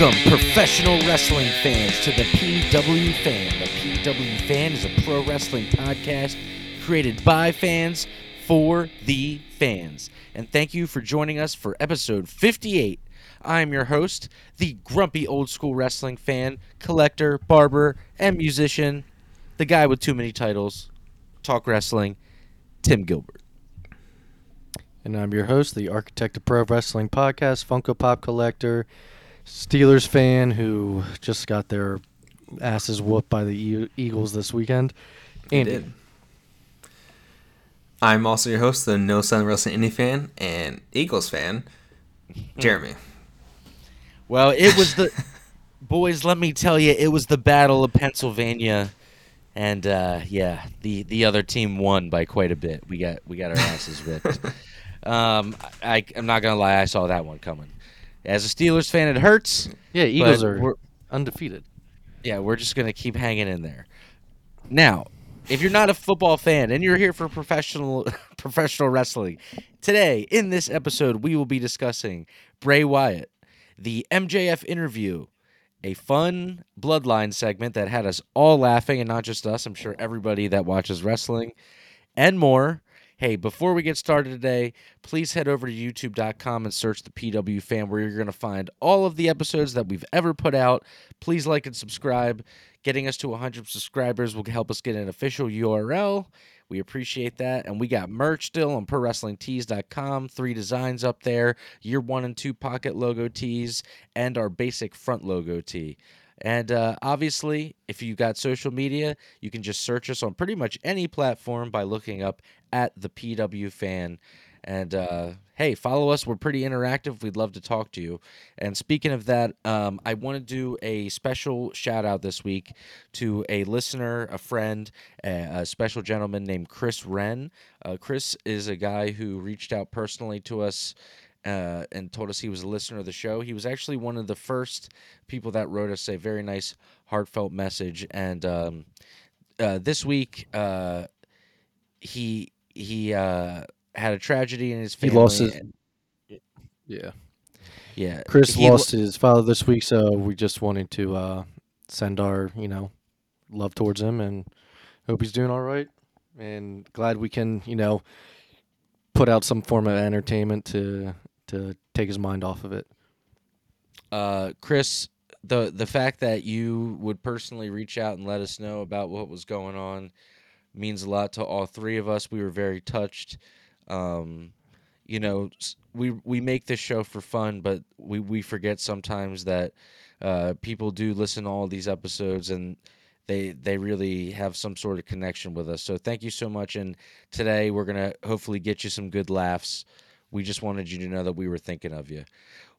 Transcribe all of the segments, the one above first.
Welcome, professional wrestling fans, to the PW Fan. The PW Fan is a pro wrestling podcast created by fans for the fans. And thank you for joining us for episode 58. I'm your host, the grumpy old school wrestling fan, collector, barber, and musician, the guy with too many titles, talk wrestling, Tim Gilbert. And I'm your host, the architect of pro wrestling podcast, Funko Pop collector, Steelers fan who just got their asses whooped by the E- Eagles this weekend. Andy. did. I'm also your host, the No Sun Wrestling Indie fan and Eagles fan, Jeremy. Well, it was the boys. Let me tell you, it was the Battle of Pennsylvania, and uh, yeah, the the other team won by quite a bit. We got we got our asses whipped. um, I, I'm not gonna lie, I saw that one coming. As a Steelers fan, it hurts. Yeah, Eagles are undefeated. yeah, we're just gonna keep hanging in there. Now, if you're not a football fan and you're here for professional professional wrestling, today in this episode we will be discussing Bray Wyatt, the MJF interview, a fun bloodline segment that had us all laughing and not just us, I'm sure everybody that watches wrestling, and more. Hey, before we get started today, please head over to youtube.com and search the PW fan where you're going to find all of the episodes that we've ever put out. Please like and subscribe. Getting us to 100 subscribers will help us get an official URL. We appreciate that. And we got merch still on ProWrestlingTees.com. Three designs up there year one and two pocket logo tees, and our basic front logo tee. And uh, obviously, if you've got social media, you can just search us on pretty much any platform by looking up at the PW Fan. And uh, hey, follow us. We're pretty interactive. We'd love to talk to you. And speaking of that, um, I want to do a special shout out this week to a listener, a friend, a, a special gentleman named Chris Wren. Uh, Chris is a guy who reached out personally to us uh, and told us he was a listener of the show. He was actually one of the first people that wrote us a very nice, heartfelt message. And um, uh, this week, uh, he he uh, had a tragedy in his family. He family. lost his- and- Yeah. yeah, Chris he lo- lost his father this week, so we just wanted to uh, send our, you know, love towards him and hope he's doing all right. And glad we can, you know, put out some form of entertainment to to take his mind off of it. uh, Chris, the the fact that you would personally reach out and let us know about what was going on means a lot to all three of us. We were very touched. Um, you know, we we make this show for fun, but we we forget sometimes that uh, people do listen to all these episodes and they they really have some sort of connection with us. So thank you so much. And today we're gonna hopefully get you some good laughs. We just wanted you to know that we were thinking of you.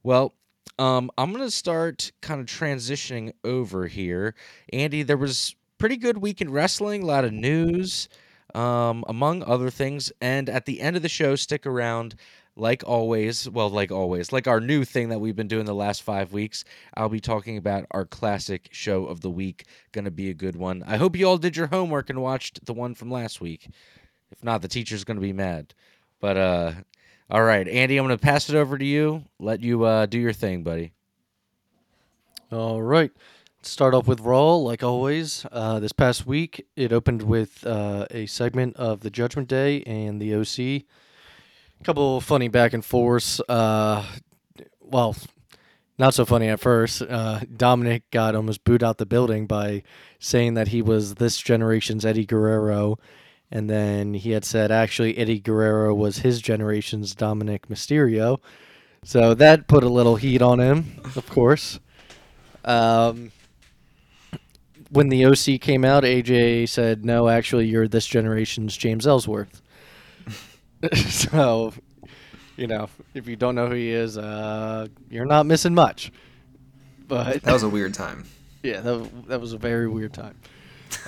Well, um, I'm gonna start kind of transitioning over here. Andy, there was pretty good week in wrestling, a lot of news, um, among other things. And at the end of the show, stick around. Like always, well, like always, like our new thing that we've been doing the last five weeks, I'll be talking about our classic show of the week. Gonna be a good one. I hope you all did your homework and watched the one from last week. If not, the teacher's gonna be mad. But uh, all right, Andy, I'm gonna pass it over to you. Let you uh, do your thing, buddy. All right. Start off with Raw, like always. Uh, this past week, it opened with uh, a segment of the Judgment Day and the OC. A couple funny back and forths. Uh, well, not so funny at first. Uh, Dominik got almost booed out the building by saying that he was this generation's Eddie Guerrero. And then he had said actually Eddie Guerrero was his generation's Dominik Mysterio. So that put a little heat on him, of course. Um, when the OC came out, AJ said, "No, actually, you're this generation's James Ellsworth." so, you know, if you don't know who he is, uh, you're not missing much. But That was a weird time. yeah, that, that was a very weird time.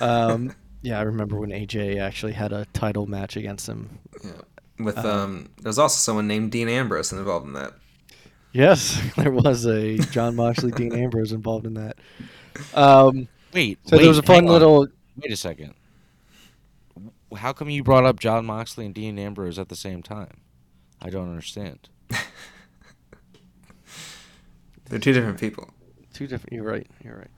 Um, yeah, I remember when AJ actually had a title match against him. Yeah. With Uh-huh. um, there's also someone named Dean Ambrose involved in that. Yes, there was a Jon Moxley, Dean Ambrose involved in that. Um, Wait, so there was a fun hang on. little Wait a second. How come you brought up Jon Moxley and Dean Ambrose at the same time? I don't understand. They're two different people. Two different. You're right. You're right.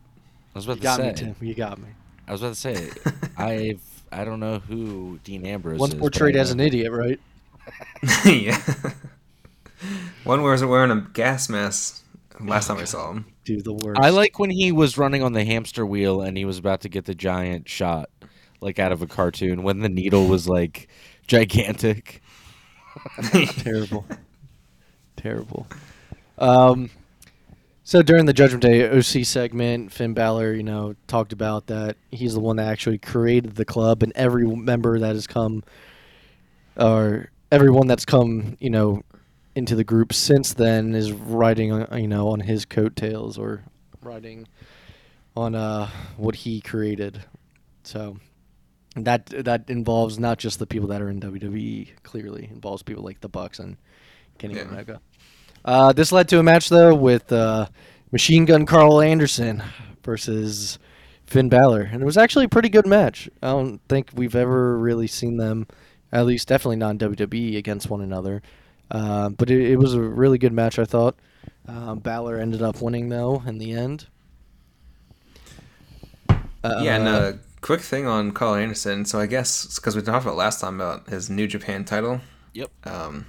I was about You to got say. me, Tim. You got me. I was about to say. I've I don't know who Dean Ambrose One's is. portrayed as an idiot, right? yeah. One was wearing a gas mask last time I saw him. Dude, the worst. I like when he was running on the hamster wheel and he was about to get the giant shot, like out of a cartoon, when the needle was like gigantic. terrible, terrible. Um, so during the Judgment Day OC segment, Finn Balor, you know, talked about that he's the one that actually created the club, and every member that has come, or everyone that's come, you know, into the group since then is riding, on, you know, on his coattails or riding on uh what he created. So that that involves not just the people that are in WWE. Clearly, involves people like the Bucks and Kenny Yeah. Omega. Uh, this led to a match though with uh, Machine Gun Karl Anderson versus Finn Balor, and it was actually a pretty good match. I don't think we've ever really seen them, at least definitely not in WWE, against one another. Uh, but it, it was a really good match, I thought. Um, Balor ended up winning though in the end. Uh, yeah, and a quick thing on Karl Anderson. So I guess because we talked about last time about his New Japan title. Yep. Um,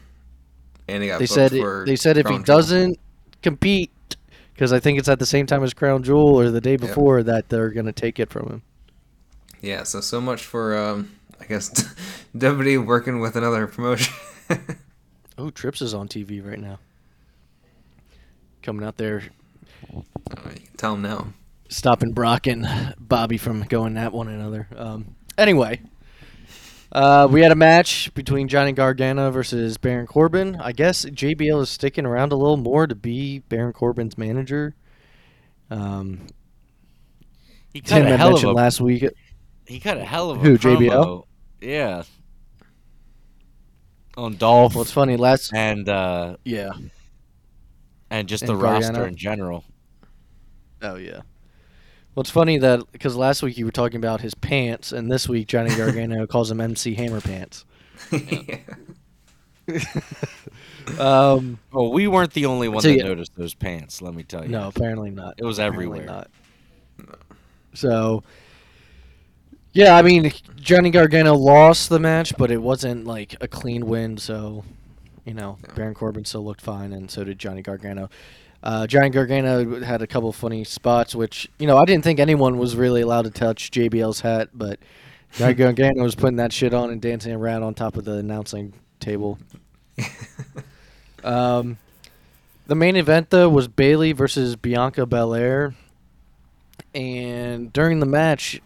and he got they said for they said if he Crown Jewel. doesn't compete, because I think it's at the same time as Crown Jewel or the day before that they're gonna take it from him. Yeah, so so much for um, I guess WWE working with another promotion. Oh, Trips is on TV right now. Coming out there, you can tell him now. stopping Brock and Bobby from going at one another. Um, anyway, uh, we had a match between Johnny Gargano versus Baron Corbin. I guess JBL is sticking around a little more to be Baron Corbin's manager. Um, He cut Tim a had hell of mentioned a last week. he cut a hell of a Who, JBL? Yeah. On Dolph Well, it's funny. Last, and uh, yeah. and just And the roster in general. Oh yeah. Well, it's funny that because last week you were talking about his pants, and this week Johnny Gargano calls him MC Hammer Pants. yeah. Um, Well, we weren't the only one So, that yeah. noticed those pants. Let me tell you. no, apparently not. It was Apparently everywhere. Not. So, yeah, I mean Johnny Gargano lost the match, but it wasn't like a clean win. So, you know, Yeah. Baron Corbin still looked fine, and so did Johnny Gargano. Uh, Johnny Gargano had a couple funny spots, which you know I didn't think anyone was really allowed to touch JBL's hat, but Johnny Gargano was putting that shit on and dancing around on top of the announcing table. Um, the main event though was Bayley versus Bianca Belair, and during the match,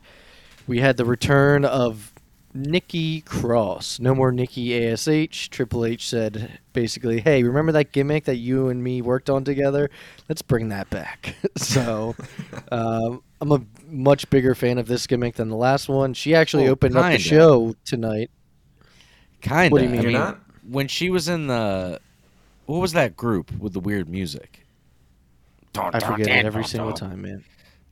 we had the return of Nikki Cross. No more Nikki Ash. Triple H said basically, "Hey, remember that gimmick that you and me worked on together? Let's bring that back." so, um, I'm a much bigger fan of this gimmick than the last one. She actually Well, opened up the show tonight. Kind of. What do you mean? I You're mean, not? when she was in the what was that group with the weird music? I forget it every single time, man.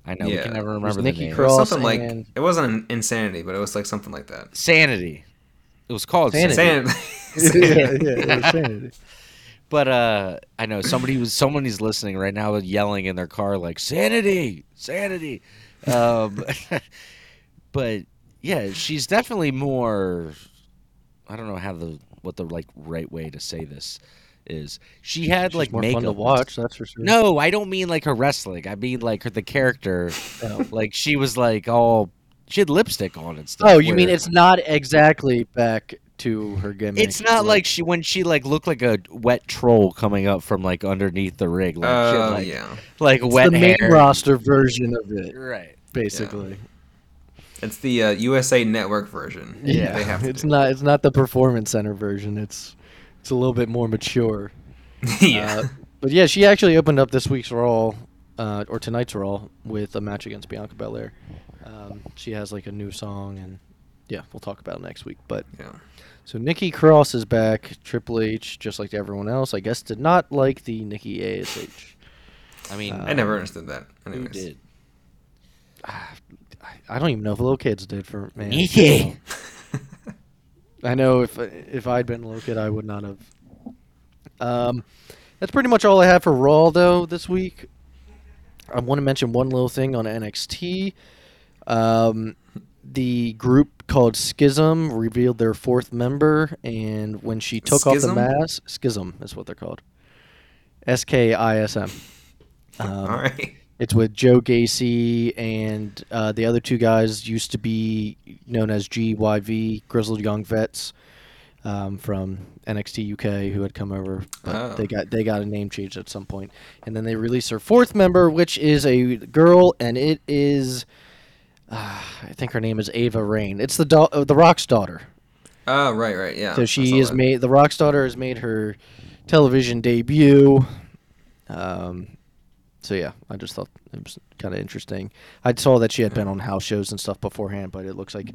I know we can never remember the Nikki name. It Cross. was something like and- it wasn't an insanity, but it was like something like that. Sanity. It was called Sanity. Sanity. Sanity. yeah, yeah, it was sanity. But uh I know somebody was somebody's listening right now yelling in their car like sanity, sanity. Um but yeah, she's definitely more I don't know how the what the like right way to say this is. She had She's like more makeup. fun to watch. That's for sure. No, I don't mean like her wrestling. I mean like her the character. Like she was like all she had lipstick on and stuff. Oh, you mean it's not exactly back to her gimmick? It's not like she when she like looked like a wet troll coming up from like underneath the rig, like she had, Oh like, yeah, like it's wet the main hair. roster version of it, Right. basically. it's the uh, USA Network version. Yeah, they have it's do. not. It's not the performance center version. It's it's a little bit more mature. yeah, Uh, but yeah, she actually opened up this week's Raw, uh, or tonight's Raw, with a match against Bianca Belair. Um, she has like a new song, and yeah, we'll talk about it next week. But yeah. so Nikki Cross is back. Triple H, just like everyone else, I guess, did not like the Nikki Ash. I mean, Uh, I never understood that. who Anyways, did? I don't even know if little kids did for man. Nikki. I know if if I'd been a little kid, I would not have. Um, that's pretty much all I have for Raw though this week. I want to mention one little thing on NXT. Um, the group called Schism revealed their fourth member, and when she took off the mask, Schism is what they're called. S K I S M. Um, All right. It's with Joe Gacy and uh, the other two guys used to be known as GYV, Grizzled Young Vets, um, from NXT UK, who had come over, but Oh. they got they got a name change at some point, and then they released their fourth member, which is a girl, and it is, uh, I think her name is Ava Raine. It's the da- uh, the Rock's daughter. Oh, right, right, yeah. So she is that. made the Rock's daughter has made her television debut. Um, so yeah, I just thought it was kind of interesting. I saw that she had been on house shows and stuff beforehand, but it looks like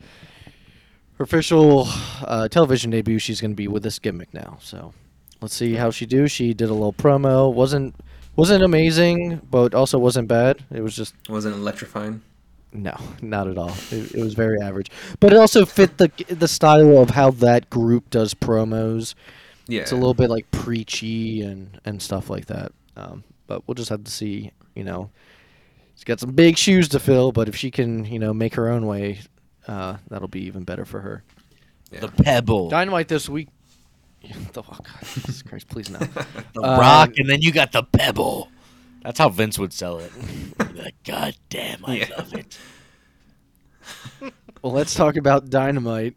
her official uh, television debut. She's going to be with this gimmick now. So let's see how she do. She did a little promo. wasn't wasn't amazing, but also wasn't bad. It was just Wasn't electrifying. no, not at all. It, it was very average, but it also fit the the style of how that group does promos. Yeah. It's a little bit like preachy and and stuff like that. Um, but we'll just have to see. You know, she's got some big shoes to fill, but if she can, you know, make her own way, uh, that'll be even better for her. Yeah. The Pebble, Dynamite this week. The, oh God, Jesus Christ, please no. the uh, Rock, and then you got the Pebble. That's how Vince would sell it. Like, God damn, I Yeah. love it. Well, let's talk about Dynamite.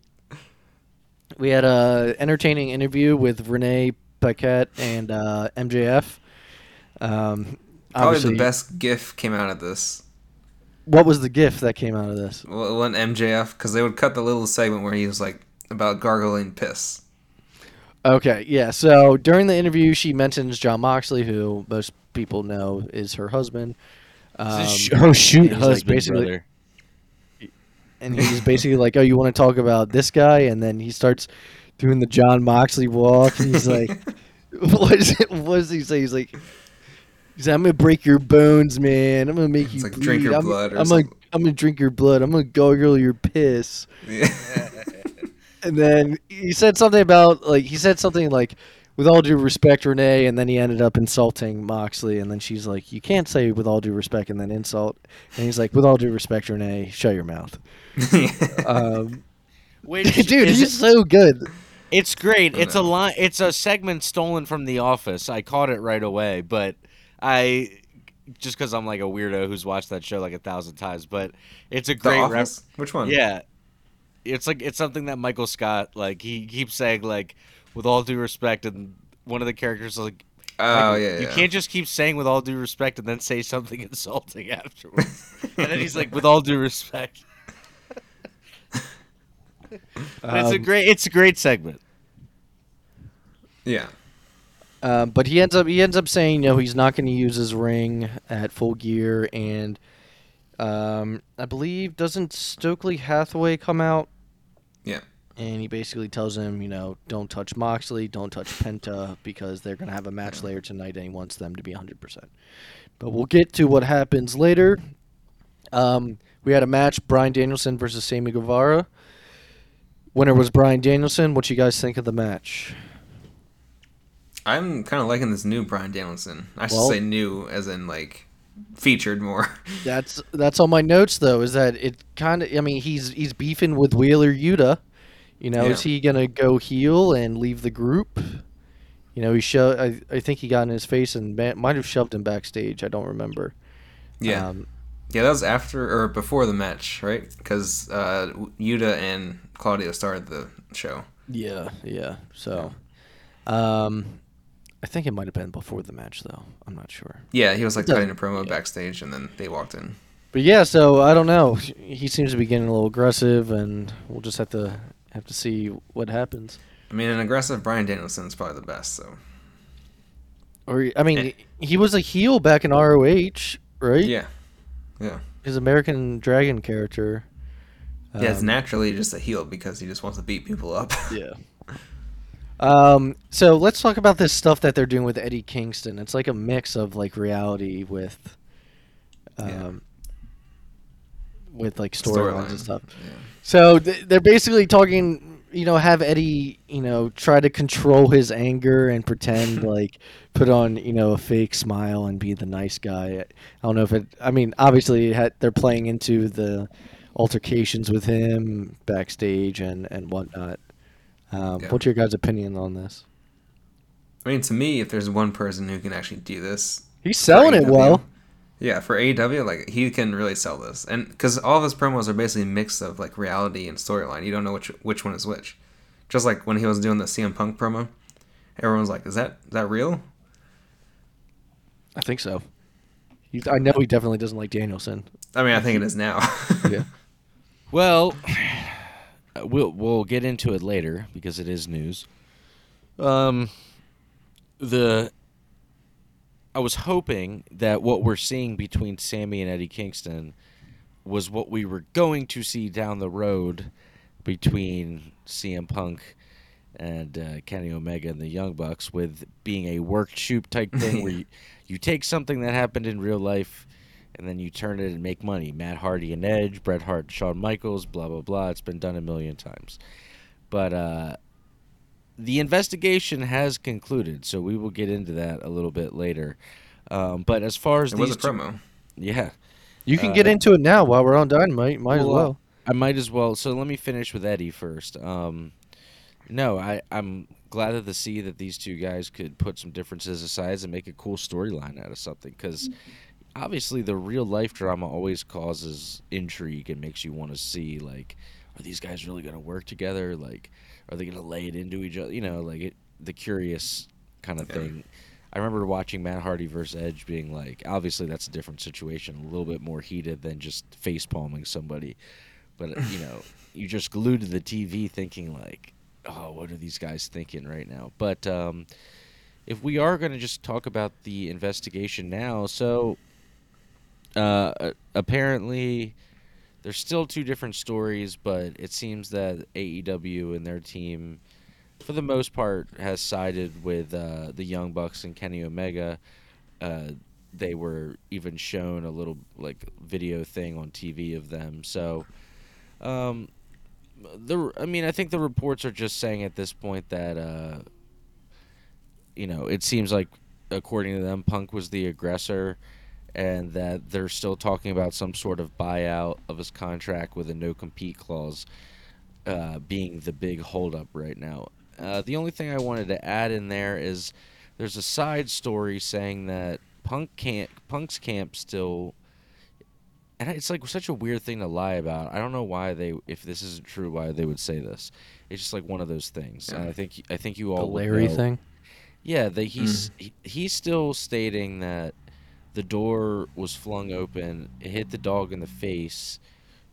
We had a entertaining interview with Renee Paquette and uh, MJF. Um, Probably obviously, the best GIF came out of this. What was the GIF that came out of this? Well, it wasn't MJF because they would cut the little segment where he was like about gargling piss. Okay, yeah. So during the interview, she mentions Jon Moxley, who most people know is her husband. Um, oh shoot, and he's, like, husband, basically- brother. and he's basically like, "Oh, you want to talk about this guy?" And then he starts doing the Jon Moxley walk, and he's like, "What is it? What does he say?" He's like, "He's like, I'm gonna break your bones, man. I'm gonna make It's you like bleed. drink your I'm, blood or I'm gonna. I'm gonna drink your blood. I'm gonna gargle your piss." Yeah. And then he said something about like he said something like, "With all due respect, Renee," and then he ended up insulting Moxley, and then she's like, "You can't say with all due respect and then insult," and he's like, "With all due respect, Renee, shut your mouth." Um, Which, dude, is- he's so good. It's great. It's a know. line. It's a segment stolen from The Office. I caught it right away, but I just because I'm like a weirdo who's watched that show like a thousand times. But it's a great ref- Office? Which one? Yeah, it's like it's something that Michael Scott like he keeps saying like with all due respect, and one of the characters like. Oh Michael, yeah. You yeah. can't just keep saying with all due respect and then say something insulting afterwards. and then he's like, with all due respect. But it's a Um, great it's a great segment. Yeah. Um, but he ends up he ends up saying you know he's not going to use his ring at full gear, and um, I believe doesn't Stokely Hathaway come out? Yeah. And he basically tells him, you know, don't touch Moxley, don't touch Penta because they're going to have a match later tonight, and he wants them to be 100%. But we'll get to what happens later. Um, we had a match: Bryan Danielson versus Sammy Guevara. Winner was Bryan Danielson. What you guys think of the match? I'm kind of liking this new Bryan Danielson. I should Well- say new, as in like featured more. That's that's on my notes though. Is that it? Kind of. I mean, he's he's beefing with Wheeler Yuta. You know, is he gonna go heel and leave the group? You know, he sho- I I think he got in his face and might have shoved him backstage. I don't remember. yeah. Um, yeah, that was after or before the match, right? Because uh, Yuta and Claudio started the show. yeah. Yeah. So, um, I think it might have been before the match though. I'm not sure. Yeah, he was like cutting a promo yeah. backstage, and then they walked in. But yeah, so I don't know. He seems to be getting a little aggressive, and we'll just have to have to see what happens. I mean, an aggressive Bryan Danielson is probably the best. So Or I mean, Eh. he was a heel back in ROH, right? yeah, yeah, His American Dragon character. yeah. It's Um, naturally just a heel because he just wants to beat people up. Yeah. Um. So let's talk about this stuff that they're doing with Eddie Kingston. It's like a mix of like reality with, um, Yeah. with like storylines Storyline. and stuff. Yeah. So th- they're basically talking. you know, have Eddie, you know, try to control his anger and pretend like put on, you know, a fake smile and be the nice guy. I don't know if it. I mean, obviously, had, they're playing into the altercations with him backstage and and whatnot. Um, Yeah. What's your guys' opinion on this? I mean, to me, if there's one person who can actually do this, He's selling it well. Yeah, for AEW, like he can really sell this, and because all of his promos are basically a mix of like reality and storyline. You don't know which which one is which. Just like when he was doing the CM Punk promo, everyone's like, "Is that is that real?" I think so. He, I know he definitely doesn't like Danielson. I mean, I think it is now. Yeah. Well, we'll we'll get into it later because it is news. Um, the I was hoping that what we're seeing between Sammy and Eddie Kingston was what we were going to see down the road between CM Punk and uh, Kenny Omega and the Young Bucks, with being a work shoot type thing where you, you take something that happened in real life and then you turn it and make money. Matt Hardy and Edge, Bret Hart, Shawn Michaels, blah blah blah. It's been done a million times, but uh, the investigation has concluded, so we will get into that a little bit later. Um, but as far as it these was a two- promo. yeah, You can Uh, get into it now while we're on Dynamite. Might as Well, uh, well. I might as well. So let me finish with Eddie first. Um, no, I, I'm glad to see that these two guys could put some differences aside and make a cool storyline out of something. Because obviously, the real life drama always causes intrigue and makes you want to see like, are these guys really going to work together? Like, are they going to lay it into each other? You know, like it, the curious kind of Yeah. thing. I remember watching Matt Hardy versus Edge, being like, obviously that's a different situation, a little bit more heated than just face palming somebody but you know you just glued to the tv thinking like oh what are these guys thinking right now but um, if we are going to just talk about the investigation now so uh, apparently there's still two different stories but it seems that aew and their team for the most part has sided with uh, the young bucks and kenny omega. Uh, they were even shown a little like video thing on tv of them. So um, the I mean, I think the reports are just saying at this point that uh, you know, it seems like according to them, Punk was the aggressor, and that they're still talking about some sort of buyout of his contract with a no compete clause uh, being the big holdup right now. Uh, the only thing I wanted to add in there is there's a side story saying that Punk can't Punk's camp still and it's like such a weird thing to lie about. I don't know why they, if this isn't true, why they would say this. It's just like one of those things. And Yeah. I think I think you all would Larry know- thing. Yeah, that he's he, he's still stating that the door was flung open, it hit the dog in the face,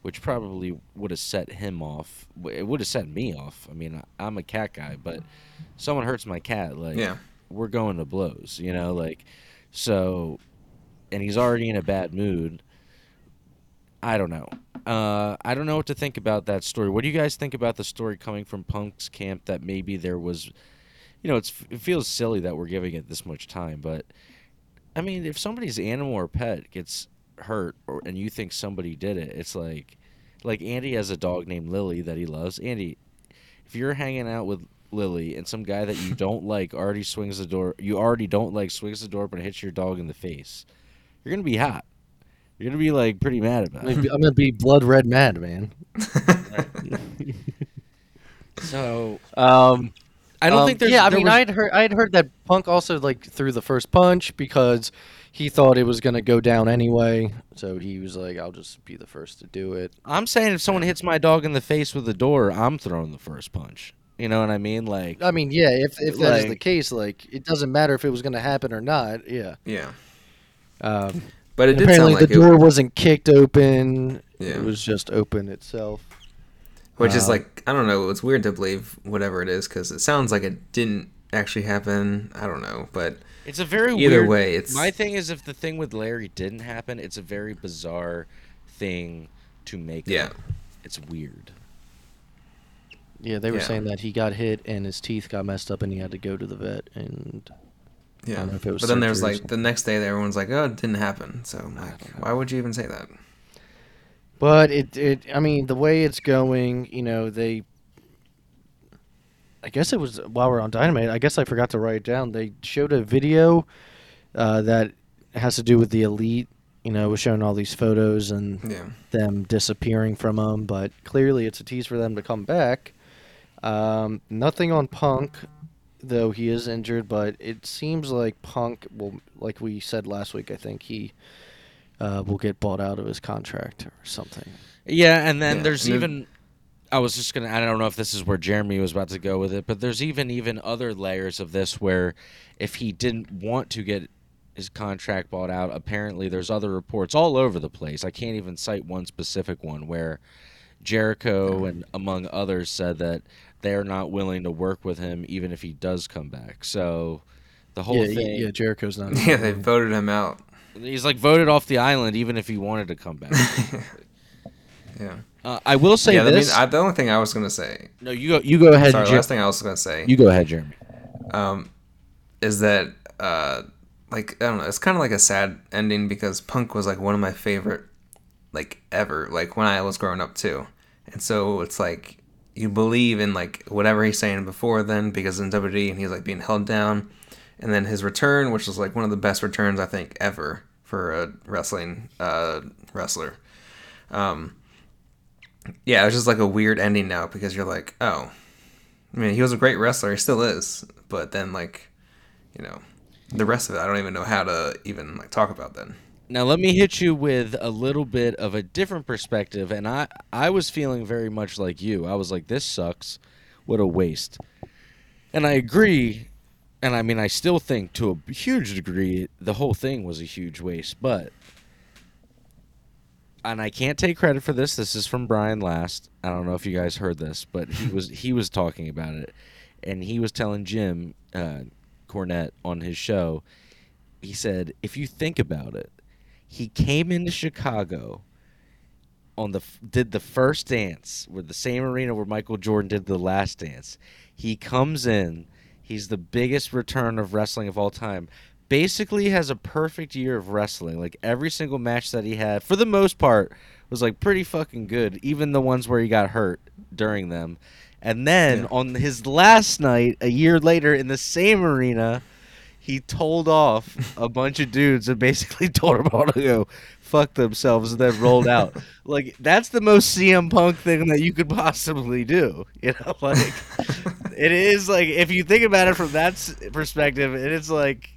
which probably would have set him off. It would have set me off. I mean, I'm a cat guy, but someone hurts my cat, like Yeah. we're going to blows, you know, like so and he's already in a bad mood. I don't know. Uh, I don't know what to think about that story. What do you guys think about the story coming from Punk's camp that maybe there was, you know, it's it feels silly that we're giving it this much time, but I mean, if somebody's animal or pet gets hurt, or and you think somebody did it, it's like, like Andy has a dog named Lily that he loves. Andy, if you're hanging out with Lily and some guy that you don't like already swings the door, you already don't like swings the door up and hits your dog in the face, you're gonna be hot. You're gonna be like pretty mad about it. I'm gonna be blood red mad, man. So Um, I don't um, think there's. Yeah, I there mean, was- I'd heard I'd heard that Punk also like threw the first punch because he thought it was gonna go down anyway. So he was like, "I'll just be the first to do it." I'm saying if someone hits my dog in the face with a door, I'm throwing the first punch. You know what I mean? Like, I mean, yeah, if if that is the case, like it doesn't matter if it was gonna happen or not. Yeah. yeah. Um, But it did apparently, sound like the it, door wasn't kicked open. Yeah. It was just open itself. Which is uh, like I don't know. It's weird to believe whatever it is because it sounds like it didn't actually happen. I don't know, but it's a very either weird. way, it's My thing is, if the thing with Larry didn't happen, it's a very bizarre thing to make. Yeah. up. It's weird. Yeah, they were Yeah. saying that he got hit and his teeth got messed up and he had to go to the vet. And yeah. don't know if it was But then there's surgery like the next day, that everyone's like, "Oh, it didn't happen." So I'm like, why would you even say that? But it it I mean the way it's going, you know, they I guess it was while we're on Dynamite. I guess I forgot to write it down. They showed a video uh, that has to do with the elite. You know, was showing all these photos and Yeah. them disappearing from them, but clearly it's a tease for them to come back. Um, nothing on Punk, though he is injured, but it seems like Punk will, like we said last week, I think he uh, will get bought out of his contract or something. Yeah, and then Yeah, there's and then- even I was just gonna I don't know if this is where Jeremy was about to go with it, but there's even even other layers of this where if he didn't want to get his contract bought out, apparently there's other reports all over the place. I can't even cite one specific one where Jericho and among others said that they're not willing to work with him even if he does come back. So the whole yeah, thing yeah, Jericho's not. Yeah, they voted him out. He's like voted off the island even if he wanted to come back. Yeah. uh, I will say yeah, I mean, this. I, the only thing I was gonna say. no, you go you go ahead Sorry, Jer- last thing I was gonna say. You go ahead, Jeremy. um, is that uh, like I don't know. It's kind of like a sad ending because Punk was like one of my favorite, like ever. Like when I was growing up too, and so it's like you believe in like whatever he's saying before then because in WWE and he's like being held down, and then his return, which was like one of the best returns I think ever for a wrestling uh, wrestler. Um, yeah, was just like a weird ending now because you're like, oh, I mean, he was a great wrestler. He still is. But then, like, you know, the rest of it, I don't even know how to even like talk about then. Now let me hit you with a little bit of a different perspective, and I I was feeling very much like you. I was like, this sucks, what a waste, and I agree, and I mean I still think to a huge degree the whole thing was a huge waste, but. And I can't take credit for this. This is from Brian Last. I don't know if you guys heard this, but he was he was talking about it, and he was telling Jim uh, Cornette on his show. He said, if you think about it, he came into Chicago on the did the first dance with the same arena where Michael Jordan did the last dance. He comes in, he's the biggest return of wrestling of all time. Basically has a perfect year of wrestling. Like every single match that he had for the most part was like pretty fucking good, even the ones where he got hurt during them. And then Yeah. on his last night, a year later in the same arena, he told off a bunch of dudes and basically told them all to go fuck themselves and then rolled out. like that's the most CM Punk thing that you could possibly do. You know, like it is like if you think about it from that perspective, it is like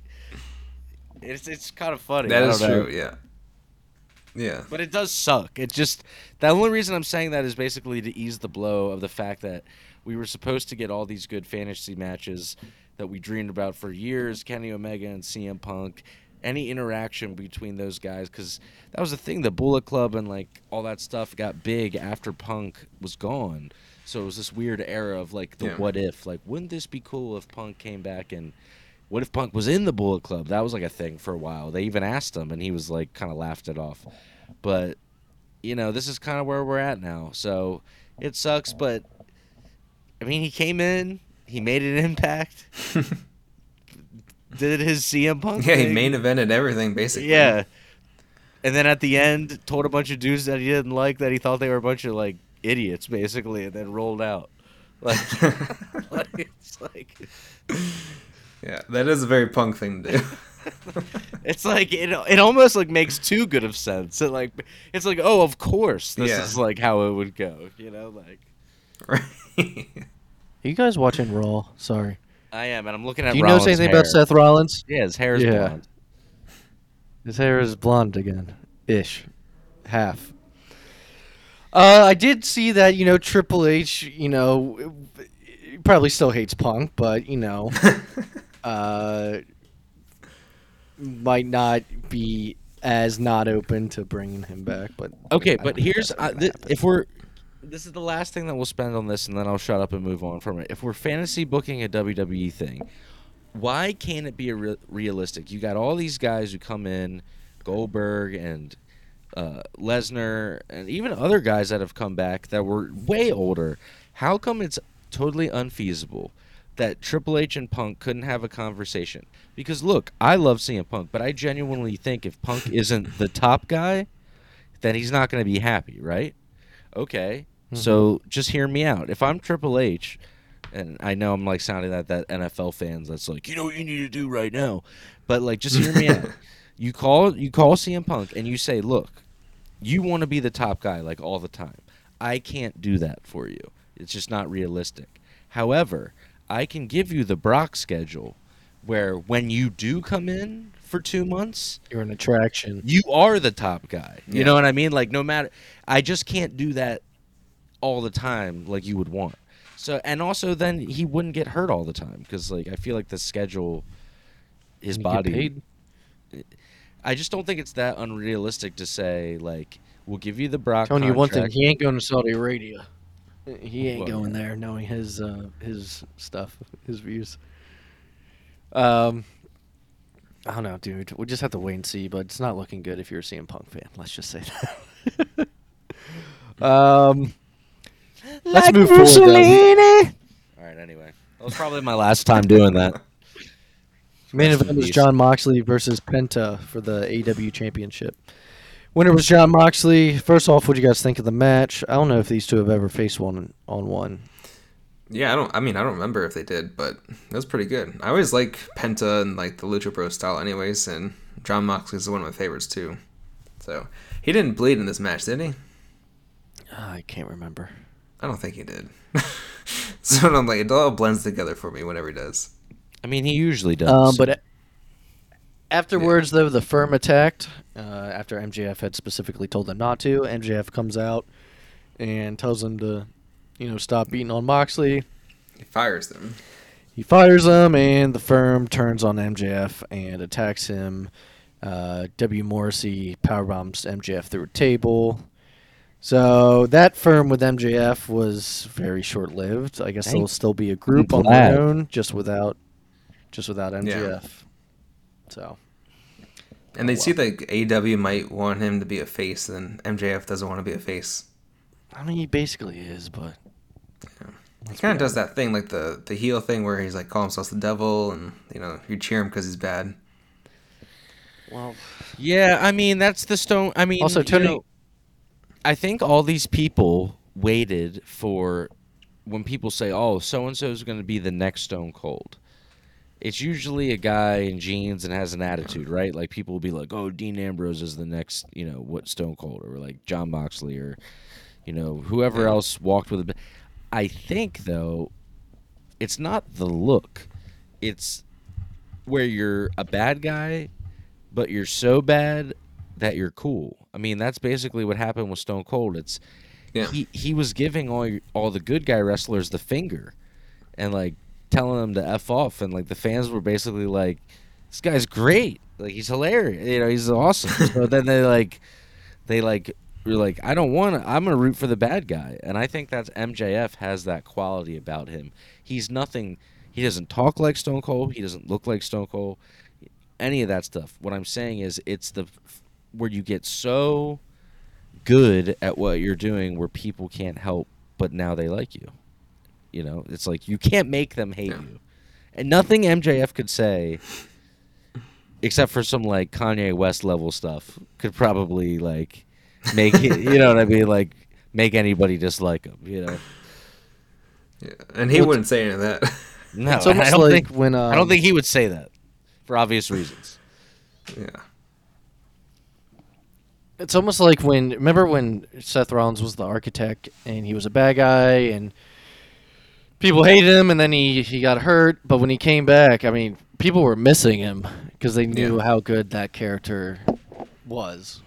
it's it's kind of funny. That I is know. true. Yeah. Yeah. But it does suck. It just the only reason I'm saying that is basically to ease the blow of the fact that we were supposed to get all these good fantasy matches that we dreamed about for years, Kenny Omega and CM Punk. Any interaction between those guys, because that was the thing. The Bullet Club and like all that stuff got big after Punk was gone. So it was this weird era of like the Yeah. what if. Like, wouldn't this be cool if Punk came back and what if Punk was in the Bullet Club? That was like a thing for a while. They even asked him, and he was like, kind of laughed it off. But you know, this is kind of where we're at now. So it sucks, but I mean, he came in, he made an impact, did his CM Punk. Yeah, he main evented everything basically. Yeah. And then at the end, told a bunch of dudes that he didn't like that he thought they were a bunch of like idiots, basically, and then rolled out. Like, like it's like Yeah, that is a very punk thing to do. it's like it, it almost like makes too good of sense. It like it's like oh, of course, this Yeah. is like how it would go. You know, like right. Are you guys watching Raw? Sorry. I am, and I'm looking at. Do you know anything hair. about Seth Rollins? Yeah, his hair is Yeah. blonde. His hair is blonde again, ish, half. Uh, I did see that you know Triple H, you know, probably still hates Punk, but you know, uh, might not be as not open to bringing him back. But Okay, but here's uh, th- if we're this is the last thing that we'll spend on this, and then I'll shut up and move on from it. If we're fantasy booking a WWE thing, why can't it be a re- realistic? You got all these guys who come in, Goldberg and uh, Lesnar, and even other guys that have come back that were way older. How come it's totally unfeasible that Triple H and Punk couldn't have a conversation? Because look, I love seeing Punk, but I genuinely think if Punk isn't the top guy, then he's not going to be happy, right? Okay. So mm-hmm. just hear me out. If I'm Triple H and I know I'm like sounding like that NFL fans that's like, you know what you need to do right now, but like just hear me out. You call you call CM Punk and you say, look, you want to be the top guy like all the time. I can't do that for you. It's just not realistic. However, I can give you the Brock schedule where when you do come in for two months, You're an attraction. you are the top guy. You Yeah. know what I mean? Like no matter I just can't do that all the time like you would want. So and also then he wouldn't get hurt all the time because like I feel like the schedule his body paid. I just don't think it's that unrealistic to say like we'll give you the Brock Telling you one thing, he ain't going to Saudi Arabia. He ain't Well, going there, knowing his uh, his stuff, his views. Um, I don't know, dude. We just have to wait and see, but it's not looking good if you're a CM Punk fan. Let's just say that. um, let's move forward. though. All right, anyway. That was probably my last time doing that. Main event was. Jon Moxley versus Penta for the AEW Championship. Winner was Jon Moxley. First off, what do you guys think of the match? I don't know if these two have ever faced one on one. Yeah, I don't. I mean, I don't remember if they did, but it was pretty good. I always like Penta and like the Lucha Bros style, anyways. And Jon Moxley is one of my favorites too. So he didn't bleed in this match, did he? Ah, I can't remember. I don't think he did. so I'm like, it all blends together for me whenever he does. I mean, he usually does. Um, but a- afterwards, though, the firm attacked. Uh, after MJF had specifically told them not to, MJF comes out and tells them to, you know, stop beating on Moxley. He fires them. He fires them, and the firm turns on MJF and attacks him. Uh, W. Morrissey powerbombs MJF through a table. So that firm with MJF was very short-lived. I guess Thank- they'll still be a group on glad. their own, just without, just without MJF. So And they Oh, see that AEW might want him to be a face, and MJF doesn't want to be a face. I mean, he basically is, but He kind of does that thing, like the the heel thing, where he's like, call himself the devil, and you know, you cheer him because he's bad. well, yeah, I mean, that's the stone. I mean, Also, you know, I think all these people waited for when people say, "Oh, so and so is going to be the next Stone Cold." It's usually a guy in jeans and has an attitude, right? Like people will be like, "Oh, Dean Ambrose is the next, you know, what Stone Cold," or like Jon Moxley, or you know, whoever else walked with a. I think though, it's not the look; it's where you're a bad guy, but you're so bad that you're cool. I mean, that's basically what happened with Stone Cold. It's Yeah. he he was giving all all the good guy wrestlers the finger, and like telling them to f off, and like the fans were basically like, "This guy's great. Like he's hilarious. You know, he's awesome." so then they like they like were like, "I don't want to. I'm gonna root for the bad guy," and I think that's MJF has that quality about him. He's nothing. He doesn't talk like Stone Cold. He doesn't look like Stone Cold. Any of that stuff. What I'm saying is, it's the where you get so good at what you're doing where people can't help but now they like you. You know, it's like you can't make them hate Yeah. you. And nothing MJF could say except for some like Kanye West level stuff could probably like make it, you know what I mean, like make anybody dislike him, you know. Yeah. And he Well, wouldn't say any of that. No, it's I don't like think when um, I don't think he would say that for obvious reasons. yeah. It's almost like when remember when Seth Rollins was the architect and he was a bad guy and people hated him and then he he got hurt, but when he came back, I mean, people were missing him because they knew Yeah. how good that character was.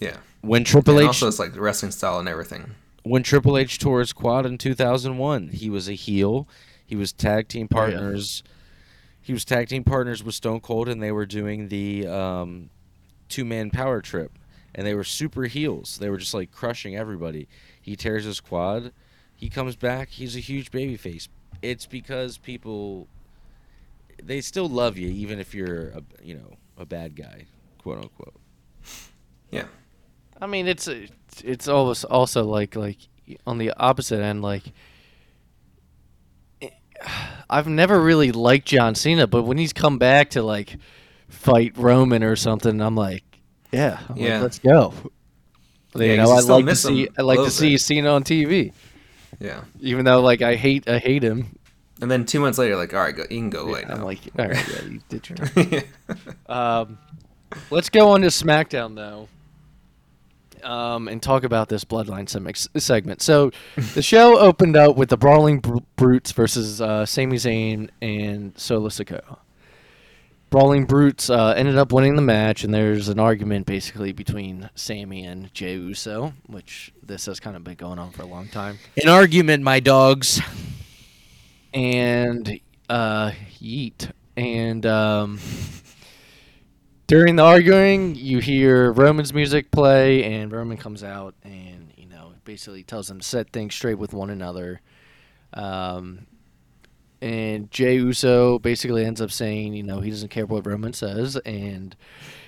Yeah. When Triple And H also, it's like the wrestling style and everything. when Triple H tore his quad in 2001, he was a heel. He was tag team Oh, yeah. partners. He was tag team partners with Stone Cold, and they were doing the um, two man power trip. And they were super heels. They were just like crushing everybody. He tears his quad. He comes back. He's a huge baby face. It's because people they still love you, even if you're a you know a bad guy, quote unquote. Yeah. I mean, it's it's almost also like like on the opposite end, like eh, I've never really liked John Cena, but when he's come back to like fight Roman or something, I'm like, yeah, I'm like, Yeah. let's go. Yeah, you know, I like to see I like to little see bit. Cena on TV. Yeah. Even though like I hate I hate him. And then two months later, like, all right, go, you can go away I'm now. like, all right, yeah, you did your. Um, let's go on to SmackDown though, um, and talk about this Bloodline segment. So, the show opened up with the Brawling Br- Brutes versus uh, Sami Zayn and Solo Sikoa. Brawling Brutes uh, ended up winning the match, and there's an argument basically between Sami and Jey Uso, which this has kind of been going on for a long time. An argument, my dogs. and uh, yeet. And um, during the arguing, you hear Roman's music play, and Roman comes out and you know basically tells them to set things straight with one another. Um, and Jey Uso basically ends up saying, you know, he doesn't care what Roman says, and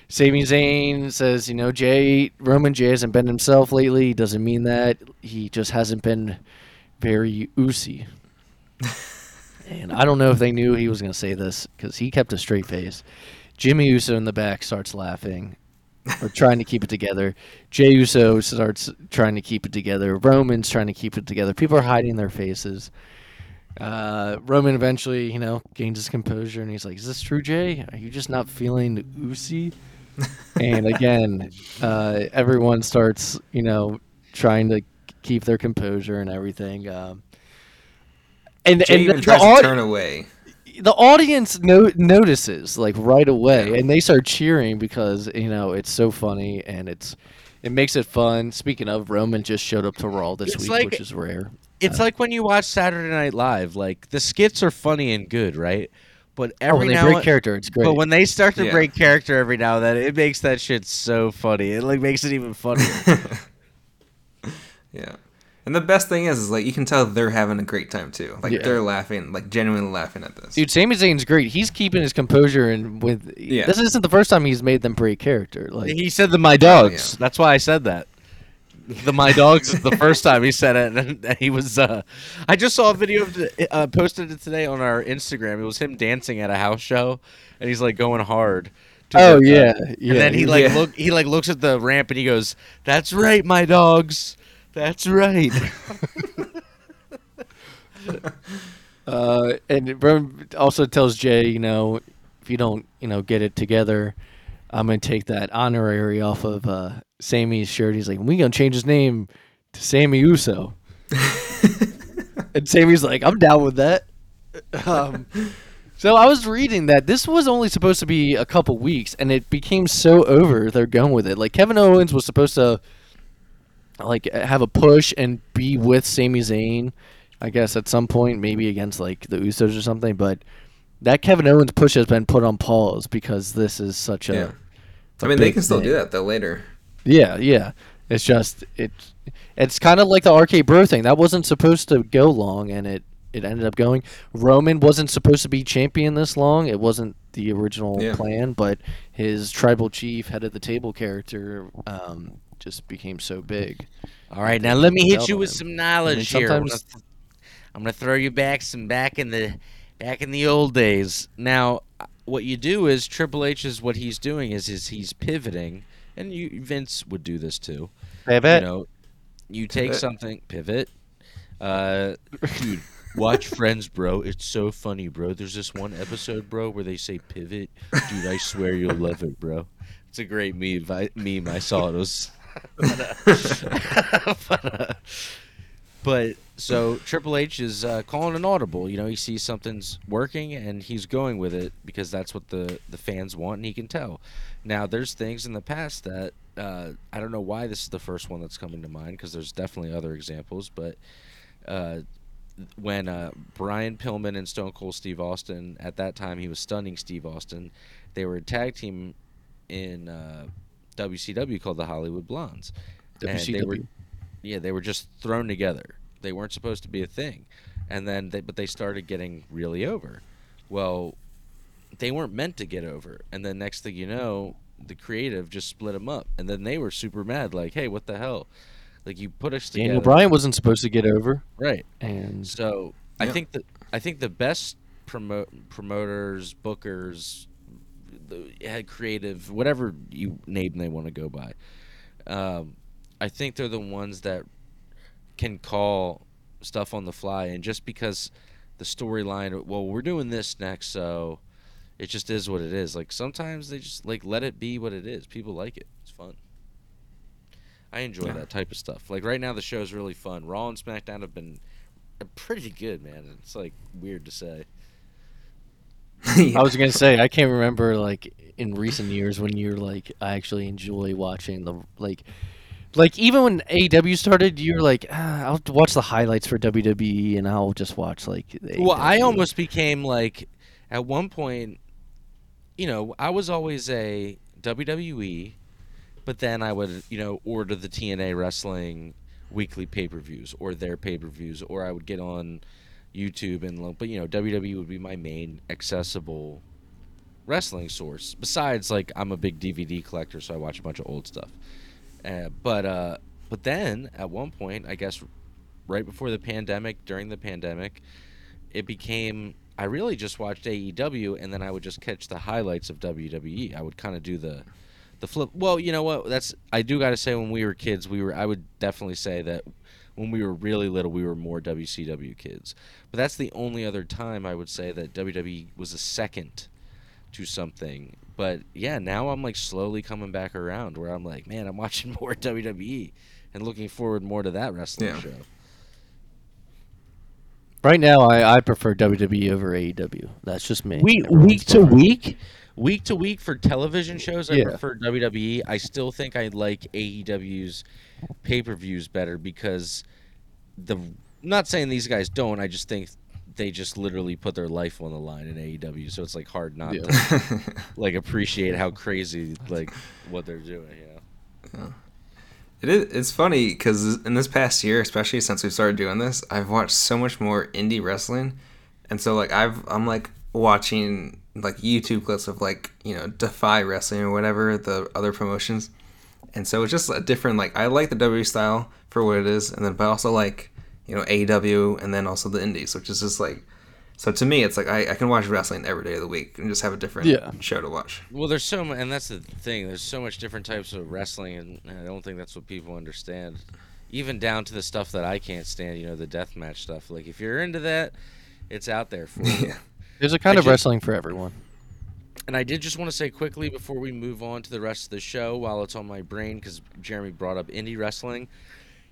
Sami Zayn says, you know, Jey Roman Jey hasn't been himself lately. He doesn't mean that. He just hasn't been very ucey. and I don't know if they knew he was going to say this because he kept a straight face. Jimmy Uso in the back starts laughing or trying to keep it together. Jey Uso starts trying to keep it together. Roman's trying to keep it together. People are hiding their faces. Uh, Roman eventually, you know, gains his composure and he's like, "Is this true, Jey? Are you just not feeling ucey?" and again, uh, everyone starts, you know, trying to keep their composure and everything. Um, and Jey and even the, tries au- to turn away. the audience no- notices like right away, and they start cheering because you know it's so funny and it's it makes it fun. Speaking of, Roman just showed up to Raw this It's week, like- which is rare. It's like when you watch Saturday Night Live. Like the skits are funny and good, right? But Oh, every when they now break character, it's great. but when they start to Yeah. break character every now and then, it makes that shit so funny. It like makes it even funnier. yeah. And the best thing is, is like you can tell they're having a great time too. Like Yeah. they're laughing, like genuinely laughing at this. Dude, Sami Zayn's great. He's keeping his composure, and with Yeah. this isn't the first time he's made them break character. Like, he said the my dogs. yeah. That's why I said that. The my dogs the first time he said it, and he was. uh I just saw a video of the, uh, posted it today on our Instagram. It was him dancing at a house show, and he's like going hard. to oh the- yeah, yeah. and then he like Yeah. look he like looks at the ramp and he goes, "That's right, my dogs. That's right." Uh, and also tells Jey, you know, if you don't, you know, get it together, I'm gonna take that honorary off of uh, Sami's shirt. He's like, we gonna change his name to Sammy Uso. and Sami's like, I'm down with that. Um, so I was reading that this was only supposed to be a couple weeks, and it became so over. They're going with it. Like Kevin Owens was supposed to like have a push and be with Sami Zayn, I guess at some point, maybe against like the Usos or something. But that Kevin Owens push has been put on pause because this is such a. Yeah. A I mean, they can still thing. do that though later. Yeah, yeah. It's just it's it's kind of like the RK Bro thing. That wasn't supposed to go long, and it it ended up going. Roman wasn't supposed to be champion this long. It wasn't the original Yeah. plan, but his tribal chief, head of the table character, um, just became so big. All right, now let me hit you with them. some knowledge here. I'm gonna, I'm gonna throw you back some back in the back in the old days. Now, what you do is Triple H is what he's doing is is he's pivoting, and you Vince would do this too. You know, you take Pivot. something pivot. Uh, dude, watch Friends, bro. It's so funny, bro. There's this one episode, bro, where they say pivot. Dude, I swear you'll love it, bro. It's a great meme. I, meme. I saw it. It was. but, uh, but so Triple H is uh, calling an audible. You know, he sees something's working and he's going with it because that's what the the fans want, and he can tell. Now, there's things in the past that uh, I don't know why this is the first one that's coming to mind because there's definitely other examples, but. Uh, when uh, Brian Pillman and Stone Cold Steve Austin, at that time he was stunning Steve Austin, they were a tag team in uh, WCW called the Hollywood Blondes. And they were, WCW. yeah, they were just thrown together. They weren't supposed to be a thing, and then they, but they started getting really over. Well, they weren't meant to get over, and then next thing you know, the creative just split them up, and then they were super mad, like, "Hey, what the hell? Like you put us together, Daniel Bryan wasn't supposed to get over, right?" and So I think that I think the best promo- promoters, bookers, the head creative, whatever you name they want to go by, um, I think they're the ones that can call stuff on the fly, and just because the storyline, well, we're doing this next, so it just is what it is. Like sometimes they just like let it be what it is. People like it. It's fun. I enjoy Yeah. that type of stuff. Like right now, the show is really fun. Raw and SmackDown have been uh, pretty good, man. It's like weird to say. I was gonna say I can't remember like in recent years when you're like I actually enjoy watching the like like even when AEW started you're like ah, I'll watch the highlights for WWE and I'll just watch like Well, I almost became like at one point, you know, I was always a WWE, but then I would, you know, order the TNA wrestling weekly pay-per-views or their pay-per-views or I would get on YouTube and look, but you know, WWE would be my main accessible wrestling source. Besides like I'm a big DVD collector, so I watch a bunch of old stuff. Uh, but uh but then at one point, I guess right before the pandemic, during the pandemic, it became I really just watched AEW and then I would just catch the highlights of WWE. I would kind of do the the flip. Well, you know what? That's I do got to say when we were kids, we were I would definitely say that when we were really little, we were more WCW kids. But that's the only other time I would say that WWE was a second to something. But yeah, now I'm like slowly coming back around where I'm like, man, I'm watching more WWE and looking forward more to that wrestling Yeah. show. right now I, I prefer WWE over AEW that's just me week Everyone's week to different. week week to week for television shows i Yeah. prefer wwe i still think i like aew's pay-per-views better because the not saying these guys don't i just think they just literally put their life on the line in aew so it's like hard not Yeah. to like appreciate how crazy like what they're doing you know It is. It's funny because in this past year, especially since we started doing this, I've watched so much more indie wrestling, and so like I've I'm like watching like YouTube clips of like you know Defy Wrestling or whatever the other promotions, and so it's just a different like I like the W style for what it is, and then but I also like you know AEW and then also the indies, which is just like so to me it's like I, I can watch wrestling every day of the week and just have a different Yeah. show to watch. Well, there's so much, and that's the thing. There's so much different types of wrestling, and I don't think that's what people understand. Even down to the stuff that I can't stand, you know, the deathmatch stuff. Like, if you're into that, it's out there for you. yeah. there's a kind I of ju- wrestling for everyone And I did just want to say quickly before we move on to the rest of the show, while it's on my brain, because Jeremy brought up indie wrestling.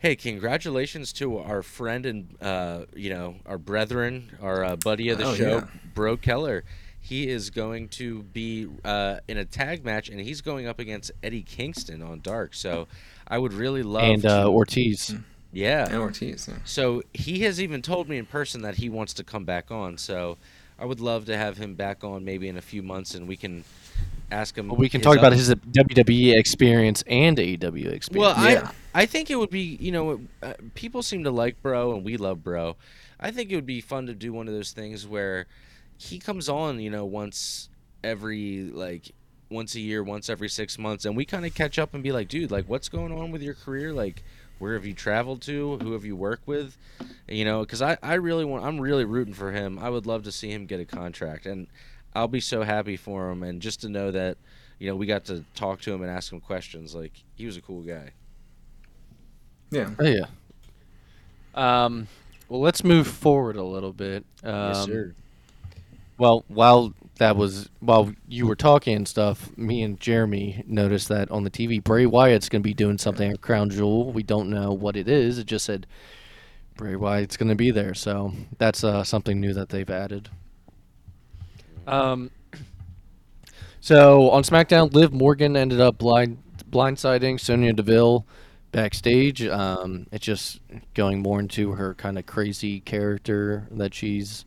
Hey, congratulations to our friend and uh, you know our brethren, our uh, buddy of the Oh, show, yeah. Bro Keller. He is going to be uh, in a tag match, and he's going up against Eddie Kingston on Dark. So I would really love and uh, to, Ortiz yeah. And Ortiz. Yeah. So he has even told me in person that he wants to come back on. So I would love to have him back on maybe in a few months, and we can ask him. we can his talk about his WWE experience and AEW experience Well, Yeah. I I think it would be you know uh, people seem to like Bro and we love Bro. I think it would be fun to do one of those things where he comes on you know once every like once a year, once every six months, and we kind of catch up and be like, dude, like what's going on with your career? Like where have you traveled to? Who have you worked with? You know, because I I really want I'm really rooting for him. I would love to see him get a contract and. I'll be so happy for him, and just to know that, you know, we got to talk to him and ask him questions. Like he was a cool guy. Yeah. Oh, yeah. Um, well, let's move forward a little bit. Um, yes, sir. Well, while that was while you were talking and stuff, me and Jeremy noticed that on the TV, Bray Wyatt's going to be doing something at Crown Jewel. We don't know what it is. It just said Bray Wyatt's going to be there, so that's uh, something new that they've added. Um. So on SmackDown, Liv Morgan ended up blind blindsiding Sonya Deville backstage. Um, it's just going more into her kind of crazy character that she's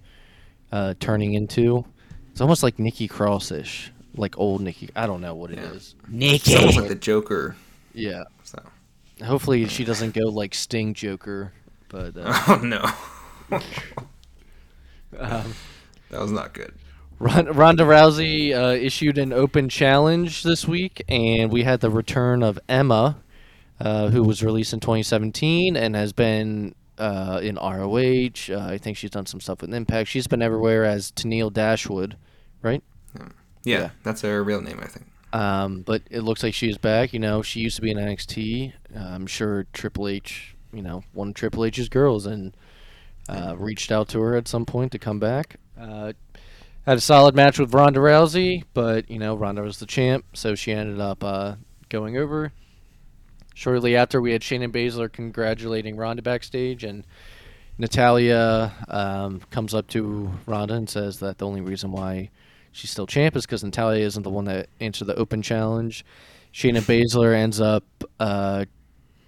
uh, turning into. It's almost like Nikki Cross-ish, like old Nikki. I don't know what it is. Yeah. It's almost like the Joker. Yeah. So. Hopefully she doesn't go like Sting Joker, but uh, Oh no. um, That was not good. Ron- Ronda Rousey uh, issued an open challenge this week, and we had the return of Emma, uh, who was released in 2017 and has been uh, in ROH. Uh, I think she's done some stuff with Impact. She's been everywhere as Tennille Dashwood, right? Yeah, Yeah. that's her real name, I think. Um, but it looks like she is back. You know, she used to be in NXT. Uh, I'm sure Triple H, you know, one of Triple H's girls, and uh, reached out to her at some point to come back. Uh, had a solid match with Ronda Rousey, but you know Ronda was the champ, so she ended up uh, going over. Shortly after, we had Shayna Baszler congratulating Ronda backstage, and Natalya um, comes up to Ronda and says that the only reason why she's still champ is because Natalya isn't the one that answered the open challenge. Shayna Baszler ends up uh,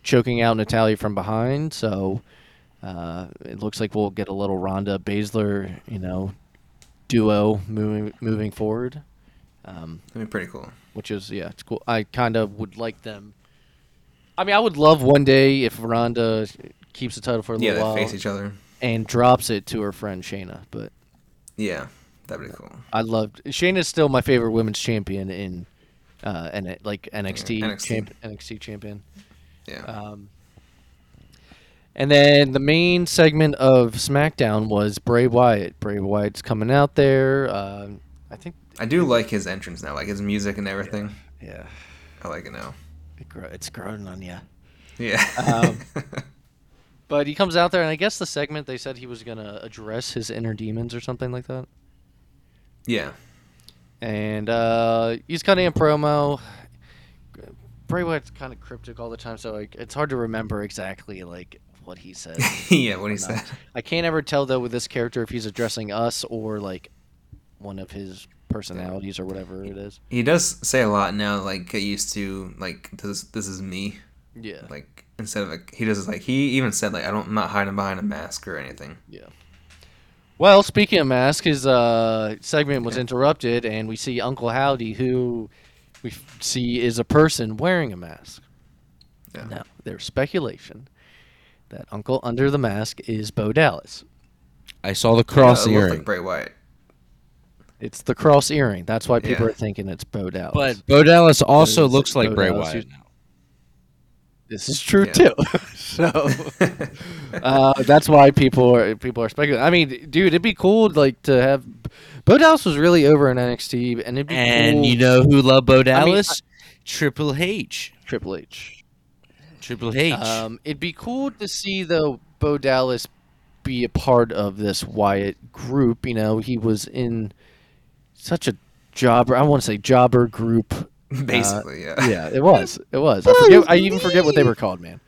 choking out Natalya from behind, so uh, it looks like we'll get a little Ronda Baszler, you know, duo moving moving forward. Um, That'd be pretty cool. which is yeah, it's cool. I kind of would like them. I mean, I would love one day if Ronda keeps the title for a Yeah, little they while face each other. and drops it to her friend Shayna. But Yeah, that'd be cool. I loved Shayna's still my favorite women's champion in uh and like NXT, NXT. champ NXT champion. Yeah. Um, and then the main segment of SmackDown was Bray Wyatt. Bray Wyatt's coming out there. Uh, I think I do like his entrance now, like his music and everything. yeah, I like it now. it gro- it's growing on you. Yeah. Um, But he comes out there, and I guess the segment they said he was gonna address his inner demons or something like that. yeah. And uh, he's cutting a promo. Bray Wyatt's kind of cryptic all the time, so like it's hard to remember exactly like what he said. yeah, what he said. I can't ever tell though with this character if he's addressing us or like one of his personalities or whatever it is. He does say a lot now, like get used to like this. This is me. Yeah. Like instead of like he does like he even said like I don't I'm not hiding behind a mask or anything. Yeah. Well, speaking of mask, his uh, segment was interrupted, and we see Uncle Howdy, who we see is a person wearing a mask. Yeah. Now, there's speculation that Uncle under the mask is Bo Dallas. I saw the cross Yeah, it earring, like Bray Wyatt. It's the cross earring. That's why people Yeah. are thinking it's Bo Dallas. but Bo Dallas also Is looks like Bo Bray Dallas Wyatt. used- this is true Yeah. too. so uh, that's why people are people are speculating. I mean, dude, it'd be cool like to have Bo Dallas was really over in NXT, and it'd be And cool. you know who loved Bo I mean, Dallas? Triple H. Triple H. Triple H. Um, it'd be cool to see though Bo Dallas be a part of this Wyatt group. You know, he was in such a jobber. I want to say jobber group. Basically, yeah. Yeah, it was. It was. I forget. I even forget what they were called, man.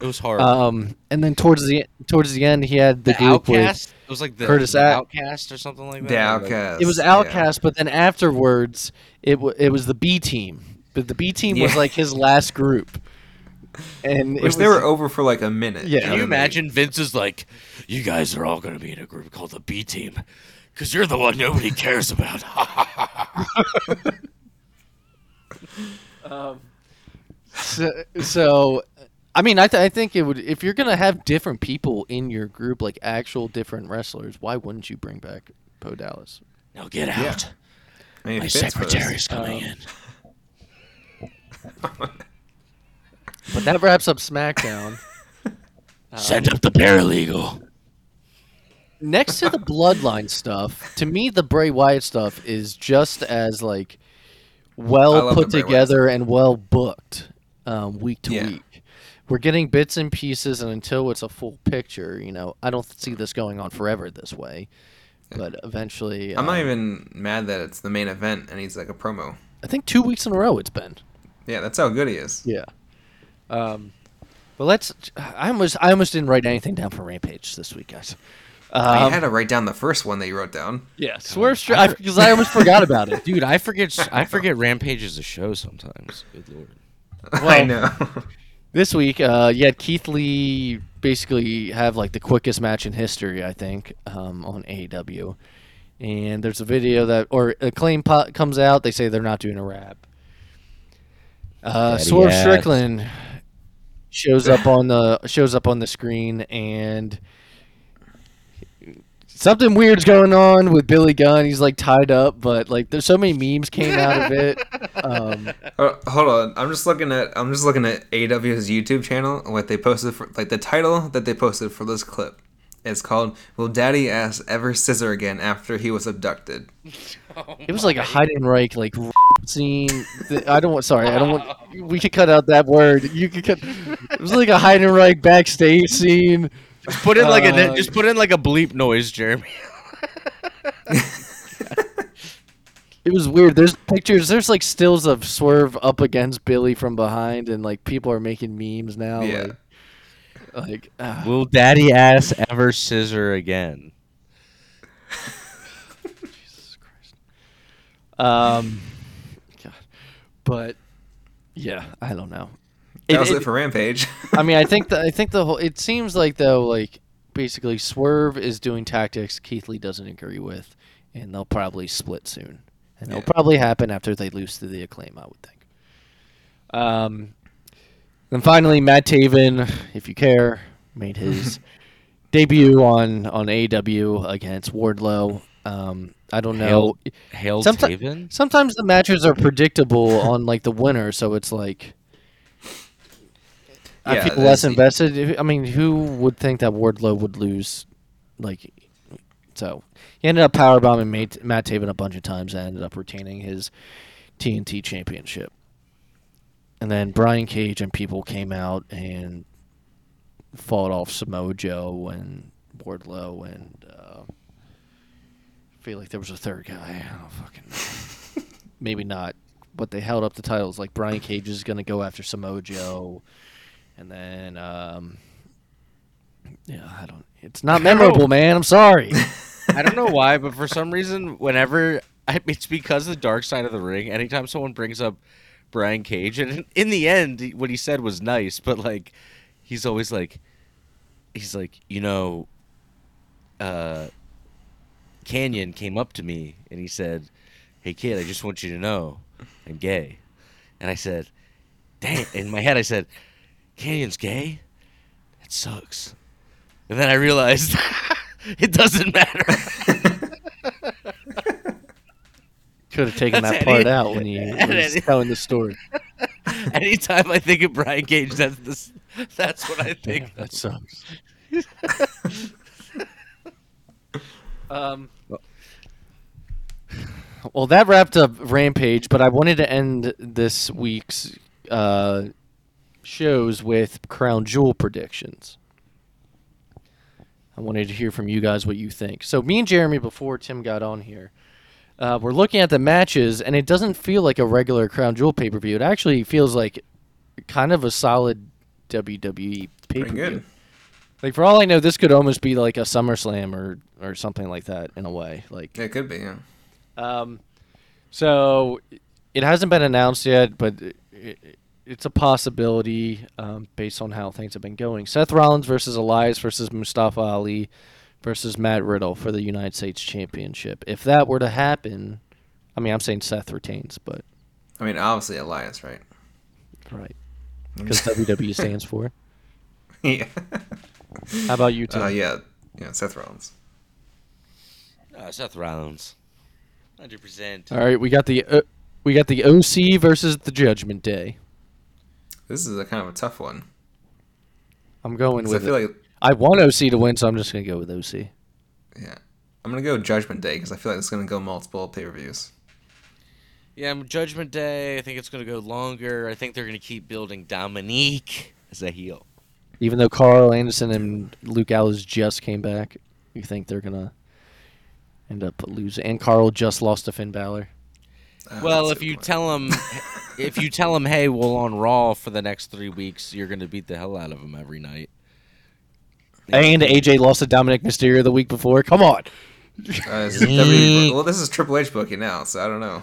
it was hard. Um, and then towards the towards the end, he had the, the group with Outcast. It was like the, Curtis the Outcast or something like that. The Outcast. it was yeah. Outcast, but then afterwards, it w- it was the B team. But the B team was like his last group, and it Which was, they were over for like a minute. Yeah. Can you then they- imagine Vince is like, you guys are all going to be in a group called the B Team because you're the one nobody cares about. Um, so, so, I mean, I, th- I think it would if you're gonna have different people in your group, like actual different wrestlers. Why wouldn't you bring back Bo Dallas? now get out. I mean, it My fits secretary's coming Um, in. But that wraps up SmackDown. Send up the paralegal. Next to the Bloodline stuff, to me, the Bray Wyatt stuff is just as like well put the Bray Wyatt together and well booked um, week to Yeah. week. We're getting bits and pieces, and until it's a full picture, you know, I don't see this going on forever this way. But eventually, I'm not um, even mad that it's the main event and he's like a promo. I think two weeks in a row it's been. Yeah, that's how good he is. Yeah. Um, but let's. I almost. I almost didn't write anything down for Rampage this week, guys. I Um, had to write down the first one that you wrote down. yeah, swerve straight because I, almost forgot about it. Dude, I forget. I forget Rampage is a show sometimes. Good lord. I know. This week, uh, you had Keith Lee basically have like the quickest match in history, I think, um, on AEW. And there's a video that, or a claim po- comes out. They say they're not doing a rap. Uh, Swerve ass. Strickland shows up on the shows up on the screen, and something weird's going on with Billy Gunn. He's like tied up, but like there's so many memes came out of it. Um, Uh, hold on, I'm just looking at I'm just looking at AEW's YouTube channel. and What they posted for like the title that they posted for this clip. It's called "Will Daddy Ass Ever Scissor Again After He Was Abducted?" It was like a hide and Reich like scene. that- I don't want. Sorry, I don't want. We could cut out that word. You could cut. It was like a hide and Reich backstage scene. Just put in like a Uh, just put in like a bleep noise, Jeremy. It was weird. There's pictures. There's like stills of Swerve up against Billy from behind, and like people are making memes now. Yeah. Like, like ah. Will daddy ass ever scissor again? Jesus Christ. Um, God. But yeah, I don't know. That It- was it, it- for Rampage. I mean, I think the I think the whole. It seems like though, like basically Swerve is doing tactics Keith Lee doesn't agree with, and they'll probably split soon, and it'll probably happen after they lose to the acclaim. I would think. Um, then finally, Matt Taven, if you care, made his debut on on AEW against Wardlow. Um, I don't know. Hail Someti- Taven. Sometimes the matches are predictable on like the winner, so it's like I Yeah, feel less invested. I mean, who would think that Wardlow would lose? Like, so he ended up powerbombing Matt, Matt Taven a bunch of times and ended up retaining his TNT championship. And then Brian Cage and people came out and fought off Samoa Joe and Wardlow and uh, feel like there was a third guy. I don't fucking know. Maybe not. But they held up the titles. Like Brian Cage is gonna go after Samoa Joe, and then um, yeah, I don't. It's not memorable, man. I'm sorry. I don't know why, but for some reason, whenever I, it's because of the dark side of the ring. Anytime someone brings up Brian Cage, and in, in the end, what he said was nice, but like, he's always like, he's like, you know, uh, Kanyon came up to me and he said, "Hey kid, I just want you to know, I'm gay," and I said, "Dang!" In my head, I said, "Kanyon's gay? That sucks." And then I realized it doesn't matter. Could have taken That's that part any- out when you was telling the story. Anytime I think of Brian Cage, that's the, that's what I think. that sucks. Um. Well, that wrapped up Rampage, but I wanted to end this week's uh, shows with Crown Jewel predictions. I wanted to hear from you guys what you think. So, me and Jeremy, before Tim got on here, uh, we're looking at the matches, and it doesn't feel like a regular Crown Jewel pay per view. It actually feels like kind of a solid WWE pay per Pretty view. Like for all I know, this could almost be like a SummerSlam or or something like that in a way. Like, It could be, yeah. um, so it hasn't been announced yet, but it, it, it's a possibility um, based on how things have been going. Seth Rollins versus Elias versus Mustafa Ali versus Matt Riddle for the United States Championship. If that were to happen, I mean, I'm saying Seth retains, but I mean, obviously Elias, right? right because WWE stands for. yeah. How about you, Tim? Uh, yeah. Yeah, Seth Rollins. Uh, Seth Rollins, hundred percent. All right, we got the uh, we got the OC versus the Judgment Day. This is a kind of a tough one. I'm going with. I feel it. like, I want OC to win, so I'm just gonna go with OC. yeah. I'm going to go Judgment Day because I feel like it's going to go multiple pay per views. Yeah, Judgment Day. I think it's going to go longer. I think they're going to keep building Dominik as a heel. Even though Karl Anderson and Luke Gallows just came back, you think they're gonna end up losing? And Karl just lost to Finn Balor. Uh, well, if you point. tell him, if you tell them, hey, well, on Raw for the next three weeks, you're going to beat the hell out of him every night. And AJ lost to Dominik Mysterio the week before. Come on. Uh, this is WWE well, this is Triple H booking now, so I don't know.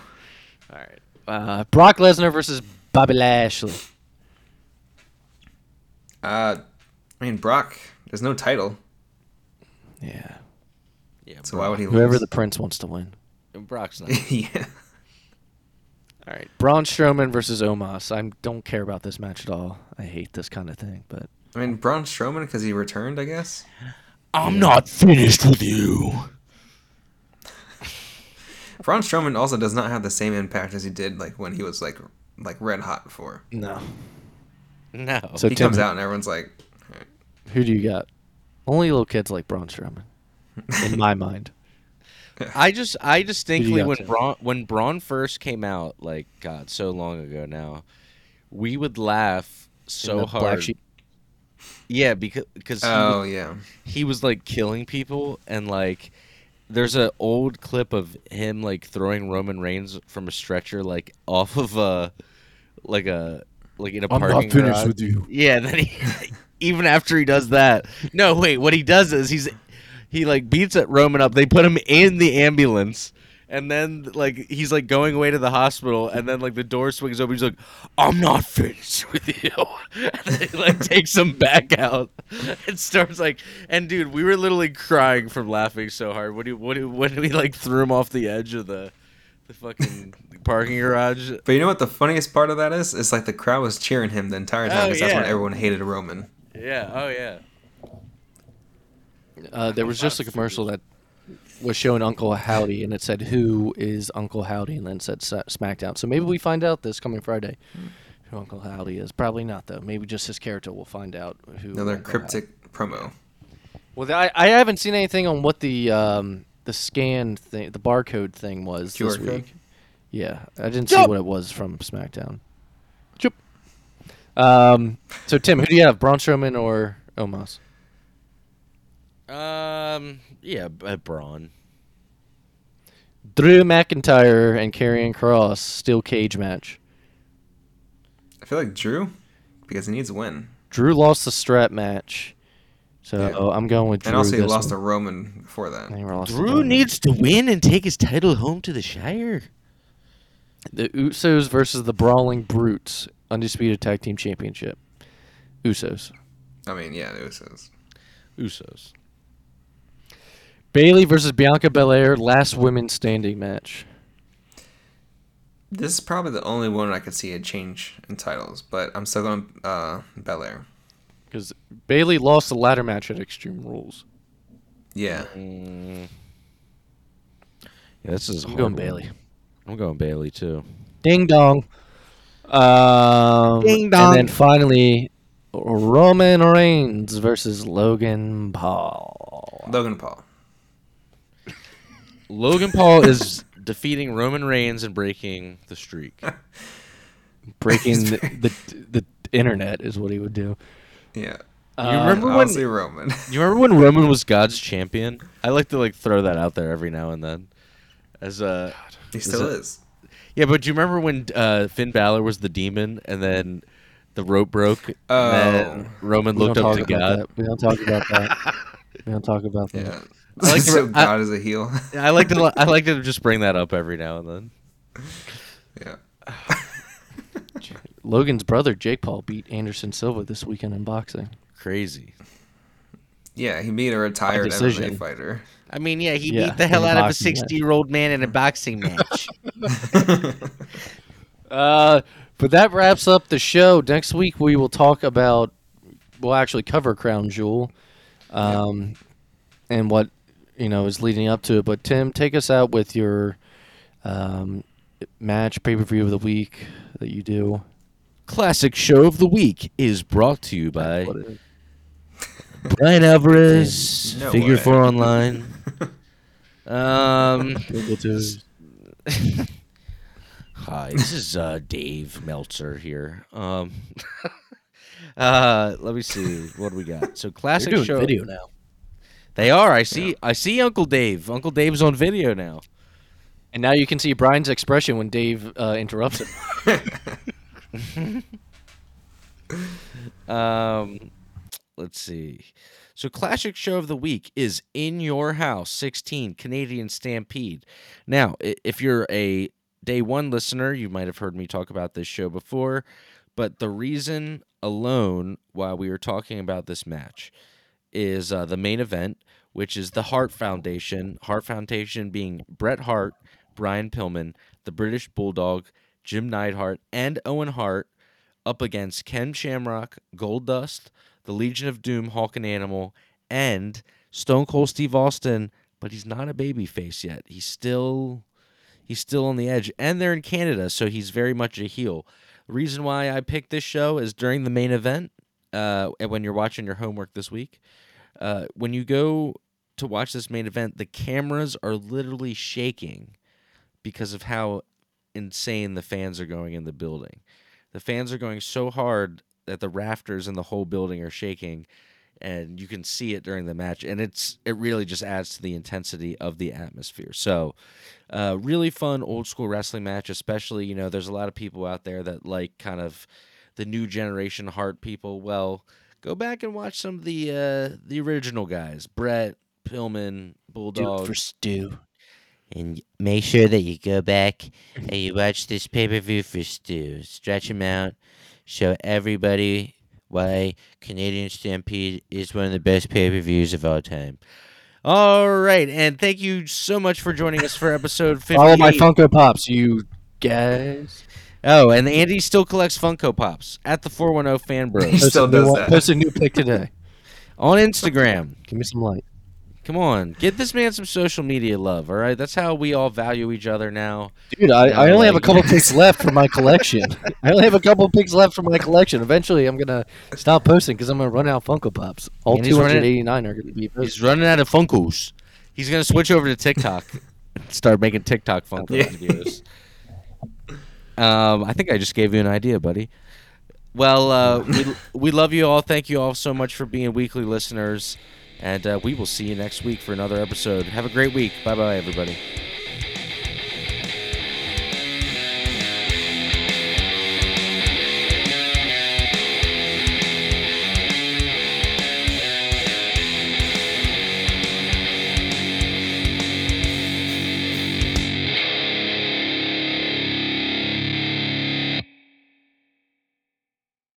All right. Uh, Brock Lesnar versus Bobby Lashley. Uh, I mean, Brock, there's no title, Yeah. Yeah, so why would he lose? Whoever the prince wants to win. Brock's not. yeah. All right. Braun Strowman versus Omos. I don't care about this match at all. I hate this kind of thing, but I mean, Braun Strowman because he returned, I guess. I'm not finished with you. Braun Strowman also does not have the same impact as he did like when he was like like red hot before. no. No. So he Tim, comes out and everyone's like, who do you got? Only little kids like Braun Strowman, in my mind. I just, I distinctly when Tim? Braun when Braun first came out, like God, so long ago now, we would laugh so hard. Black Sheep. Yeah, because because he, Oh yeah. he was like killing people and like there's a old clip of him like throwing Roman Reigns from a stretcher like off of a like a like in a parking not finished garage. you. Yeah, and then he even after he does that. No, wait, what he does is he's he like beats at Roman up. They put him in the ambulance. And then like he's like going away to the hospital and then like the door swings open, he's like, I'm not finished with you. And then he like takes him back out and starts like and dude, we were literally crying from laughing so hard when he when he, when we like threw him off the edge of the the fucking parking garage. But you know what the funniest part of that is? It's like the crowd was cheering him the entire time Oh, because that's when everyone hated Roman. Yeah, oh yeah. Uh, there was just a commercial that was showing Uncle Howdy, and it said, "Who is Uncle Howdy?" and then said SmackDown. So maybe we find out this coming Friday who Uncle Howdy is. Probably not though. Maybe just his character. We'll find out who. Another Uncle Howdy- cryptic promo. Well, I, I haven't seen anything on what the um, the scan thing, the barcode thing was QR this code? week. Yeah, I didn't see what it was from SmackDown. Chup. Um. So Tim, who do you have, Braun Strowman or Omos? Um yeah, uh, Braun. Drew McIntyre and Karrion Kross steel cage match. I feel like Drew because he needs a win. Drew lost the strap match, so Yeah. I'm going with Drew. And also he this lost to. Roman before that. And to Drew needs to win and take his title home to the Shire. the Usos versus the Brawling Brutes, undisputed tag team championship. Usos. I mean, yeah, it was. It was Usos. Bayley versus Bianca Belair, last women standing match. this is probably the only one I could see a change in titles, but I'm still going uh, Belair. Because Bayley lost the ladder match at Extreme Rules. Yeah. Mm. Yeah, this is a I'm going one. Bayley. I'm going Bayley too. Ding dong. Um, Ding dong. And then finally, Roman Reigns versus Logan Paul. Logan Paul. Logan Paul is defeating Roman Reigns and breaking the streak. Breaking the, the the internet is what he would do. Yeah. You Uh, remember I'll when- see Roman. You remember when Roman was God's champion? I like to like throw that out there every now and then. As a he still it- is. Yeah, but do you remember when uh, Finn Balor was the demon and then the rope broke and then Oh. Roman We don't looked up talk to about God? that. We don't talk about that. we don't talk about that. Yeah. I like to- so I- God is a heel. I like to I like to just bring that up every now and then. yeah. Logan's brother Jake Paul beat Anderson Silva this weekend in boxing. Crazy. Yeah, he beat a retired. MMA fighter. I mean, yeah, he Yeah, beat the hell out of a 60 year old man in a boxing match. Uh, but that wraps up the show. Next week we will talk about, we'll actually cover Crown Jewel, um, and what you know is leading up to it. But Tim, take us out with your um, match pay per view of the week that you do. Classic show of the week is brought to you by Bryan Alvarez, No Figure way. Four Online. Um, Google to- hi, this is uh, Dave Meltzer here. Um, uh, let me see what do we got. So You're classic doing show. video now, They are. I see. I see Uncle Dave. Uncle Dave's on video now. and now you can see Brian's expression when Dave uh, interrupts him. Um, let's see. So, classic show of the week is In Your House 16 Canadian Stampede. Now, if you're a day one listener, you might have heard me talk about this show before, but the reason alone why we were talking about this match is uh, the main event, which is the Hart Foundation. Hart Foundation being Bret Hart, Brian Pillman, the British Bulldog, Jim Neidhart, and Owen Hart up against Ken Shamrock, Goldust, the Legion of Doom, Hawk and Animal, and Stone Cold Steve Austin. But he's not a baby face yet. He's still he's still on the edge, and they're in Canada, so he's very much a heel. The reason why I picked this show is during the main event, uh, when you're watching your homework this week, uh, when you go to watch this main event, the cameras are literally shaking because of how insane the fans are going in the building. The fans are going so hard that the rafters in the whole building are shaking, and you can see it during the match, and it's it really just adds to the intensity of the atmosphere. So, uh, really fun old school wrestling match, especially you know there's a lot of people out there that like kind of the new generation heart people. Well, go back and watch some of the uh, the original guys, Bret Pillman, Bulldog, for Stu. and make sure that you go back and you watch this pay per view for Stu. Stretch him out, show everybody why Canadian Stampede is one of the best pay per views of all time. All right, and thank you so much for joining us for episode 58. Follow my Funko Pops, you guys. Oh, and Andy still collects Funko Pops at the 410 Fan He Bros still Post a new does that. Post a new pic today. on Instagram. Give me some light. Come on, get this man some social media love. All right, that's how we all value each other now. Dude, I, I only have a couple pics left for my collection. I only have a couple pics left for my collection. Eventually, I'm gonna stop posting because I'm gonna run out of Funko Pops. All And he's running- 289 are gonna be posted. He's running out of Funkos. He's gonna switch over to TikTok, start making TikTok Funko Yeah. videos. Um, I think I just gave you an idea, buddy. Well, uh, we we love you all. Thank you all so much for being weekly listeners, and uh, we will see you next week for another episode. Have a great week. Bye bye, everybody.